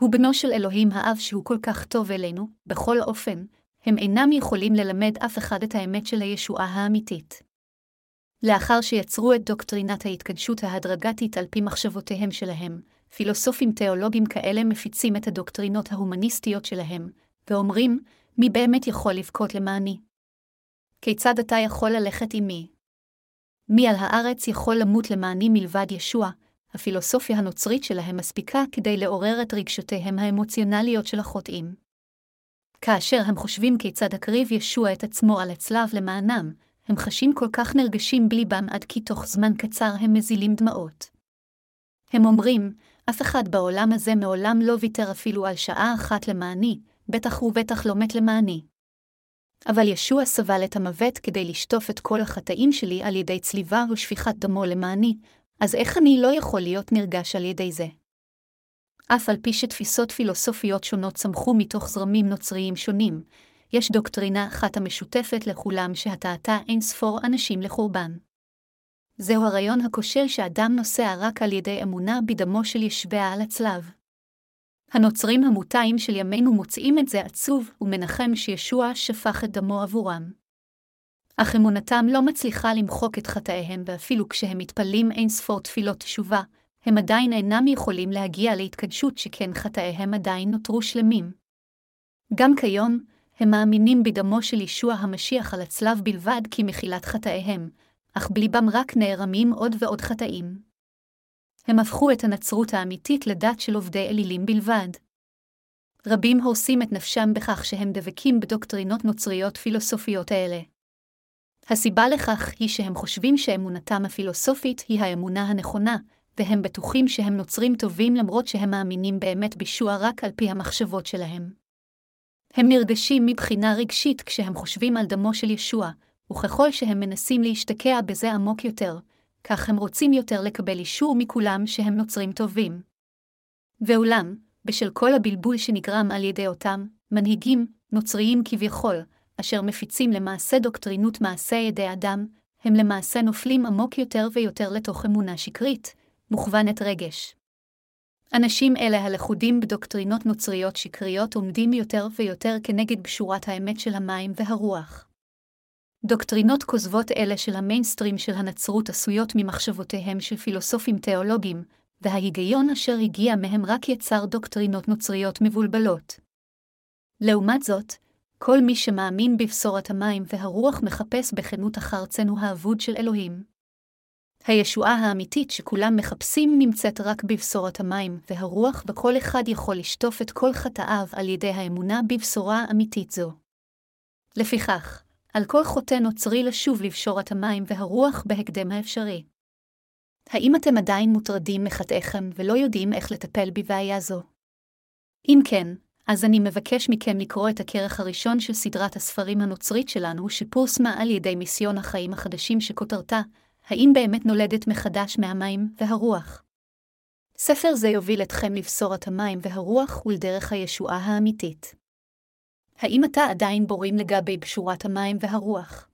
הוא בנו של אלוהים האב שהוא כל כך טוב אלינו, בכל אופן, הם אינם יכולים ללמד אף אחד את האמת של הישועה האמיתית. לאחר שיצרו את דוקטרינת ההתקדשות ההדרגתית על פי מחשבותיהם שלהם, פילוסופים תיאולוגים כאלה מפיצים את הדוקטרינות ההומניסטיות שלהם, ואומרים, מי באמת יכול לבכות למעני? כיצד אתה יכול ללכת עמי? מי על הארץ יכול למות למעני מלבד ישוע? הפילוסופיה הנוצרית שלהם מספיקה כדי לעורר את רגשותיהם האמוציונליות של החוטאים. כאשר הם חושבים כיצד הקריב ישוע את עצמו על הצלב למענם, הם חשים כל כך נרגשים בליבם עד כי תוך זמן קצר הם מזילים דמעות. הם אומרים, אף אחד בעולם הזה מעולם לא ויתר אפילו על שעה אחת למעני, בטח ובטח לא מת למעני. אבל ישוע סבל את המוות כדי לשטוף את כל החטאים שלי על ידי צליבה ושפיכת דמו למעני, אז איך אני לא יכול להיות נרגש על ידי זה? אף על פי שתפיסות פילוסופיות שונות צמחו מתוך זרמים נוצריים שונים, יש דוקטרינה אחת המשותפת לכולם שהטעתה אין ספור אנשים לחורבן. זהו הרעיון הכושל שאדם נוסע רק על ידי אמונה בדמו של ישביה על הצלב. הנוצרים המוטעים של ימינו מוצאים את זה עצוב ומנחם שישוע שפך את דמו עבורם. אך אמונתם לא מצליחה למחוק את חטאיהם, ואפילו כשהם מתפללים אין ספור תפילות תשובה, הם עדיין אינם יכולים להגיע להתקדשות שכן חטאיהם עדיין נותרו שלמים. גם כיום, הם מאמינים בדמו של ישוע המשיח על הצלב בלבד כמחילת חטאיהם, אך בליבם רק נערמים עוד ועוד חטאים. הם הפכו את הנצרות האמיתית לדת של עובדי אלילים בלבד. רבים הורסים את נפשם בכך שהם דבקים בדוקטרינות נוצריות פילוסופיות האלה. הסיבה לכך היא שהם חושבים שאמונתם הפילוסופית היא האמונה הנכונה, והם בטוחים שהם נוצרים טובים למרות שהם מאמינים באמת בישוע רק על פי המחשבות שלהם. הם נרגשים מבחינה רגשית כשהם חושבים על דמו של ישוע, וככל שהם מנסים להשתקע בזה עמוק יותר, כך הם רוצים יותר לקבל אישור מכולם שהם נוצרים טובים. ואולם, בשל כל הבלבול שנגרם על ידי אותם מנהיגים נוצריים כביכול, אשר מפיצים למעשה דוקטרינות מעשה ידי אדם, הם למעשה נופלים עמוק יותר ויותר לתוך אמונה שקרית, מוכוונת רגש. אנשים אלה הלכודים בדוקטרינות נוצריות שקריות עומדים יותר ויותר כנגד בשורת האמת של המים והרוח. דוקטרינות כוזבות אלה של המיינסטרים של הנצרות עשויות ממחשבותיהם של פילוסופים תיאולוגיים, וההיגיון אשר הגיע מהם רק יצר דוקטרינות נוצריות מבולבלות. לעומת זאת, כל מי שמאמין בבשורת המים והרוח מחפש בכנות אחר צנו האבוד של אלוהים. הישועה האמיתית שכולם מחפשים נמצאת רק בבשורת המים והרוח, וכל אחד יכול לשטוף את כל חטאיו על ידי האמונה בבשורה אמיתית זו. לפיכך, על כל חוטא נוצרי לשוב לבשורת המים והרוח בהקדם האפשרי. האם אתם עדיין מוטרדים מחטאיכם ולא יודעים איך לטפל בבעיה זו? אם כן, אז אני מבקש מכם לקרוא את הכרך הראשון של סדרת הספרים הנוצרית שלנו, שפורסמה על ידי מיסיון החיים החדשים שכותרתה, האם באמת נולדת מחדש מהמים והרוח? ספר זה יוביל אתכם לבשורת המים והרוח ולדרך הישועה האמיתית. האם אתה עדיין בורים לגבי בשורת המים והרוח?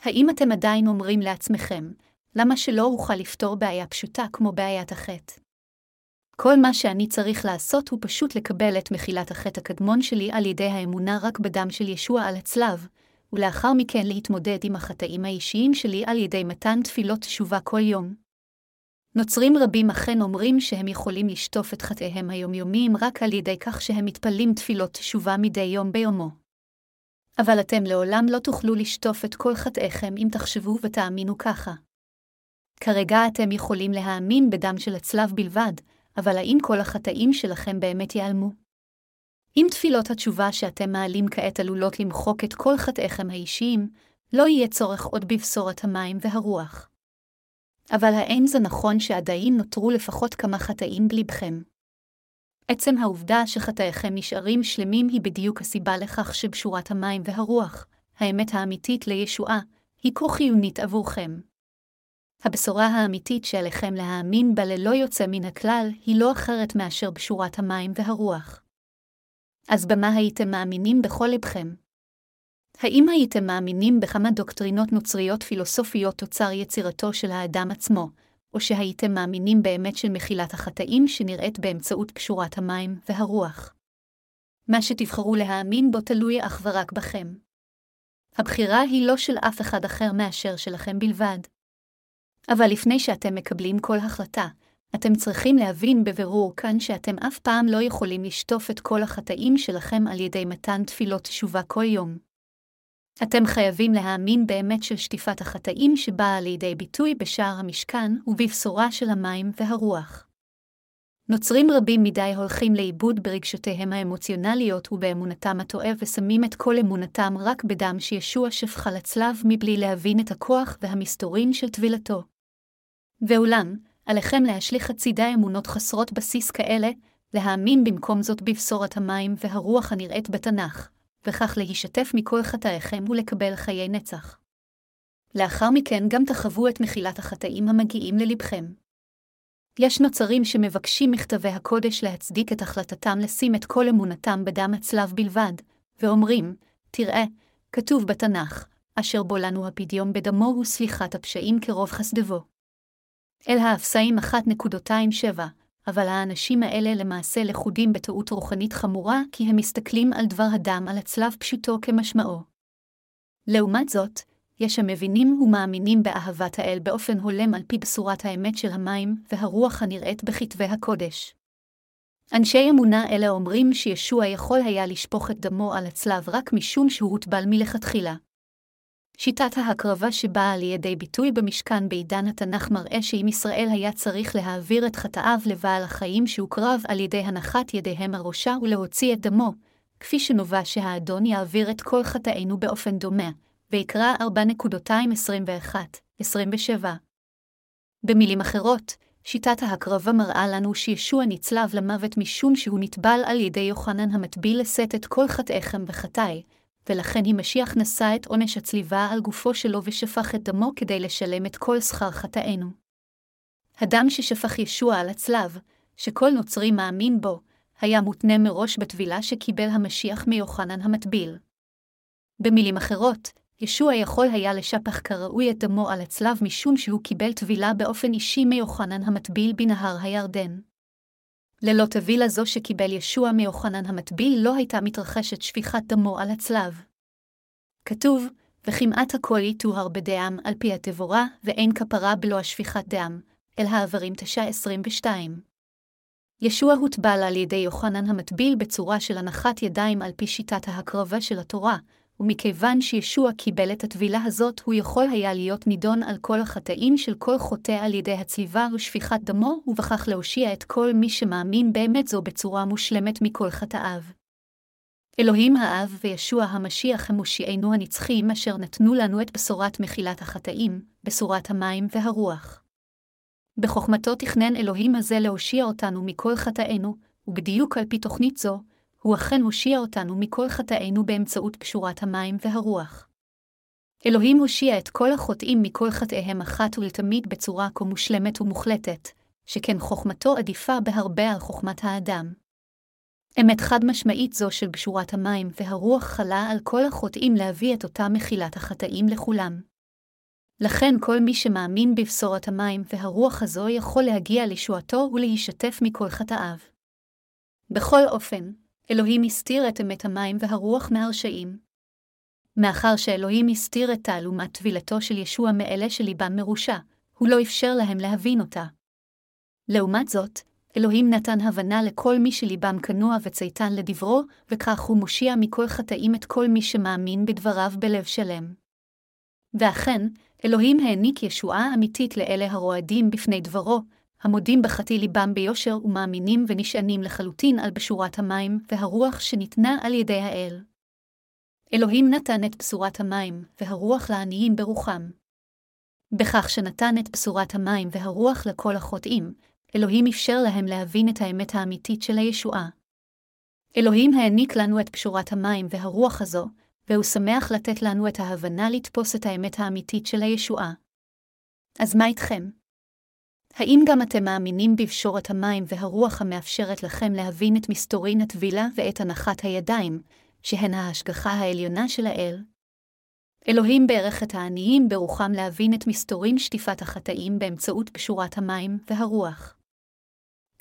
האם אתם עדיין אומרים לעצמכם, למה שלא אוכל לפתור בעיה פשוטה כמו בעיית החטא? כל מה שאני צריך לעשות הוא פשוט לקבל את מחילת החטא הקדמון שלי על ידי האמונה רק בדם של ישוע על הצלב, ולאחר מכן להתמודד עם החטאים האישיים שלי על ידי מתן תפילות תשובה כל יום. נוצרים רבים אכן אומרים שהם יכולים לשטוף את חטאיהם היומיומיים רק על ידי כך שהם מתפללים תפילות תשובה מדי יום ביומו. אבל אתם לעולם לא תוכלו לשטוף את כל חטאיכם אם תחשבו ותאמינו ככה. כרגע אתם יכולים להאמין בדם של הצלב בלבד, אבל האם כל החטאים שלכם באמת ייעלמו? אם תפילות התשובה שאתם מעלים כעת עלולות למחוק את כל חטאיכם האישיים, לא יהיה צורך עוד בבשורת המים והרוח. אבל האין זה נכון שעדיין נותרו לפחות כמה חטאים בלבכם? עצם העובדה שחטאיכם נשארים שלמים היא בדיוק הסיבה לכך שבשורת המים והרוח, האמת האמיתית לישועה, היא כה חיונית עבורכם. הבשורה האמיתית שעליכם להאמין בה ללא יוצא מן הכלל, היא לא אחרת מאשר בשורת המים והרוח. אז במה הייתם מאמינים בכל לבכם? האם הייתם מאמינים בכמה דוקטרינות נוצריות פילוסופיות תוצר יצירתו של האדם עצמו, או שהייתם מאמינים באמת של מחילת החטאים שנראית באמצעות קשורת המים והרוח? מה שתבחרו להאמין בו תלוי אך ורק בכם. הבחירה היא לא של אף אחד אחר מאשר שלכם בלבד. אבל לפני שאתם מקבלים כל החלטה, אתם צריכים להבין בבירור כאן שאתם אף פעם לא יכולים לשטוף את כל החטאים שלכם על ידי מתן תפילות תשובה כל יום. אתם חייבים להאמין באמת של שטיפת החטאים שבאה לידי ביטוי בשער המשכן ובבשורה של המים והרוח. נוצרים רבים מדי הולכים לאיבוד ברגשותיהם האמוציונליות ובאמונתם הטועה ושמים את כל אמונתם רק בדם שישוע שפכה לצלב מבלי להבין את הכוח והמסתורין של טבילתו. ואולם, עליכם להשליך הצידה אמונות חסרות בסיס כאלה, להאמין במקום זאת בבשורת המים והרוח הנראית בתנ"ך, וכך להישתף מכל חטאיכם ולקבל חיי נצח. לאחר מכן גם תחוו את מחילת החטאים המגיעים ללבכם. יש נוצרים שמבקשים מכתבי הקודש להצדיק את החלטתם לשים את כל אמונתם בדם הצלב בלבד, ואומרים, תראה, כתוב בתנ"ך, אשר בו לנו הפדיון בדמו הוא סליחת הפשעים כרוב חסדבו. אל האפסאים 1.27, אבל האנשים האלה למעשה לכודים בטעות רוחנית חמורה, כי הם מסתכלים על דבר הדם על הצלב פשוטו כמשמעו. לעומת זאת, יש המבינים ומאמינים באהבת האל באופן הולם על פי בשורת האמת של המים והרוח הנראית בכתבי הקודש. אנשי אמונה אלה אומרים שישוע יכול היה לשפוך את דמו על הצלב רק משום שהוא הוטבל מלכתחילה. שיטת ההקרבה שבאה לידי ביטוי במשכן בעידן התנ"ך מראה שאם ישראל היה צריך להעביר את חטאיו לבעל החיים שהוקרב על ידי הנחת ידיהם הראשה ולהוציא את דמו, כפי שנובע שהאדון יעביר את כל חטאינו באופן דומה, ויקרא 4.21-27. במילים אחרות, שיטת ההקרבה מראה לנו שישוע נצלב למוות משום שהוא נטבל על ידי יוחנן המטביל לשאת את כל חטאיכם וחטאי, ולכן היא משיח נשא את עונש הצליבה על גופו שלו ושפך את דמו כדי לשלם את כל שכר חטאינו. הדם ששפך ישוע על הצלב, שכל נוצרי מאמין בו, היה מותנה מראש בטבילה שקיבל המשיח מיוחנן המטביל. במילים אחרות, ישוע יכול היה לשפך כראוי את דמו על הצלב משום שהוא קיבל טבילה באופן אישי מיוחנן המטביל בנהר הירדן. ללא טבילה זו שקיבל ישוע מיוחנן המטביל לא הייתה מתרחשת שפיכת דמו על הצלב. כתוב, וכמעט הכל יטוהר בדם על פי התבורה, ואין כפרה בלא השפיכת דם, אל העברים תשע עשרים ושתיים. ישוע הוטבל על ידי יוחנן המטביל בצורה של הנחת ידיים על פי שיטת ההקרבה של התורה, ומכיוון שישוע קיבל את הטבילה הזאת, הוא יכול היה להיות נידון על כל החטאים של כל חוטא על ידי הצליבה ושפיכת דמו, ובכך להושיע את כל מי שמאמין באמת זו בצורה מושלמת מכל חטאיו. אלוהים האב וישוע המשיח הם מושיענו הנצחים אשר נתנו לנו את בשורת מחילת החטאים, בשורת המים והרוח. בחוכמתו תכנן אלוהים הזה להושיע אותנו מכל חטאינו, ובדיוק על פי תוכנית זו, הוא אכן הושיע אותנו מכל חטאינו באמצעות פשורת המים והרוח. אלוהים הושיע את כל החוטאים מכל חטאיהם אחת ולתמיד בצורה כה מושלמת ומוחלטת, שכן חוכמתו עדיפה בהרבה על חוכמת האדם. אמת חד משמעית זו של בשורת המים והרוח חלה על כל החוטאים להביא את אותה מחילת החטאים לכולם. לכן כל מי שמאמין בבשורת המים והרוח הזו יכול להגיע לישועתו ולהישתף מכל חטאיו. בכל אופן, אלוהים הסתיר את אמת המים והרוח מהרשעים. מאחר שאלוהים הסתיר את תעלומת טבילתו של ישוע מאלה שליבם מרושע, הוא לא אפשר להם להבין אותה. לעומת זאת, אלוהים נתן הבנה לכל מי שליבם כנוע וצייתן לדברו, וכך הוא מושיע מכל חטאים את כל מי שמאמין בדבריו בלב שלם. ואכן, אלוהים העניק ישועה אמיתית לאלה הרועדים בפני דברו, המודים בחטי ליבם ביושר ומאמינים ונשענים לחלוטין על בשורת המים והרוח שניתנה על ידי האל. אלוהים נתן את בשורת המים והרוח לעניים ברוחם. בכך שנתן את בשורת המים והרוח לכל החוטאים, אלוהים אפשר להם להבין את האמת האמיתית של הישועה. אלוהים העניק לנו את פשורת המים והרוח הזו, והוא שמח לתת לנו את ההבנה לתפוס את האמת האמיתית של הישועה. אז מה איתכם? האם גם אתם מאמינים בפשורת המים והרוח המאפשרת לכם להבין את מסתורין הטבילה ואת הנחת הידיים, שהן ההשגחה העליונה של האל? אלוהים ברך את העניים ברוחם להבין את מסתורין שטיפת החטאים באמצעות פשורת המים והרוח.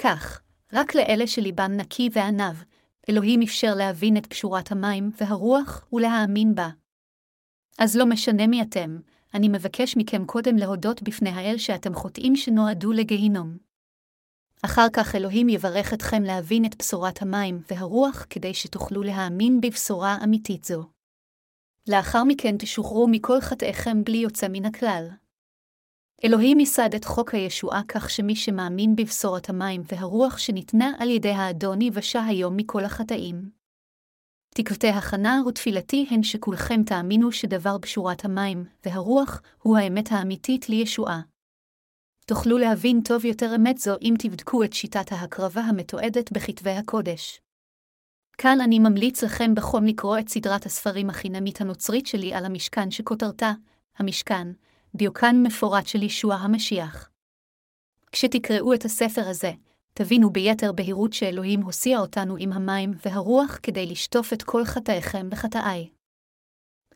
כך, רק לאלה שליבם נקי וענב, אלוהים אפשר להבין את פשורת המים והרוח ולהאמין בה. אז לא משנה מי אתם, אני מבקש מכם קודם להודות בפני האל שאתם חוטאים שנועדו לגיהינום. אחר כך אלוהים יברך אתכם להבין את בשורת המים והרוח כדי שתוכלו להאמין בבשורה אמיתית זו. לאחר מכן תשוחררו מכל חטאיכם בלי יוצא מן הכלל. אלוהים ייסד את חוק הישועה כך שמי שמאמין בבשורת המים והרוח שניתנה על ידי האדון יבשה היום מכל החטאים. תקוותי הכנה ותפילתי הן שכולכם תאמינו שדבר בשורת המים והרוח הוא האמת האמיתית לישועה. תוכלו להבין טוב יותר אמת זו אם תבדקו את שיטת ההקרבה המתועדת בכתבי הקודש. כאן אני ממליץ לכם בחום לקרוא את סדרת הספרים החינמית הנוצרית שלי על המשכן שכותרתה, המשכן, דיוקן מפורט של ישוע המשיח. כשתקראו את הספר הזה, תבינו ביתר בהירות שאלוהים הוסיע אותנו עם המים והרוח כדי לשטוף את כל חטאיכם וחטאיי.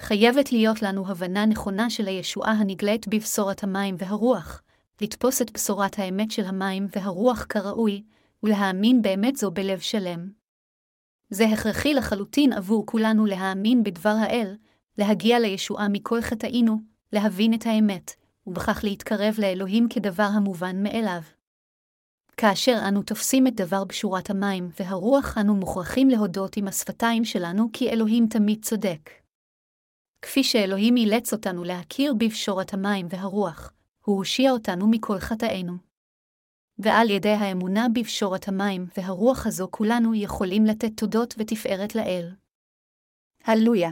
חייבת להיות לנו הבנה נכונה של הישועה הנגלית בבשורת המים והרוח, לתפוס את בשורת האמת של המים והרוח כראוי, ולהאמין באמת זו בלב שלם. זה הכרחי לחלוטין עבור כולנו להאמין בדבר האל, להגיע לישועה מכל חטאינו, להבין את האמת, ובכך להתקרב לאלוהים כדבר המובן מאליו. כאשר אנו תופסים את דבר בשורת המים והרוח, אנו מוכרחים להודות עם השפתיים שלנו כי אלוהים תמיד צודק. כפי שאלוהים אילץ אותנו להכיר בבשורת המים והרוח, הוא הושיע אותנו מכל חטאינו. ועל ידי האמונה בפשורת המים והרוח הזו כולנו יכולים לתת תודות ותפארת לאל. הללויה.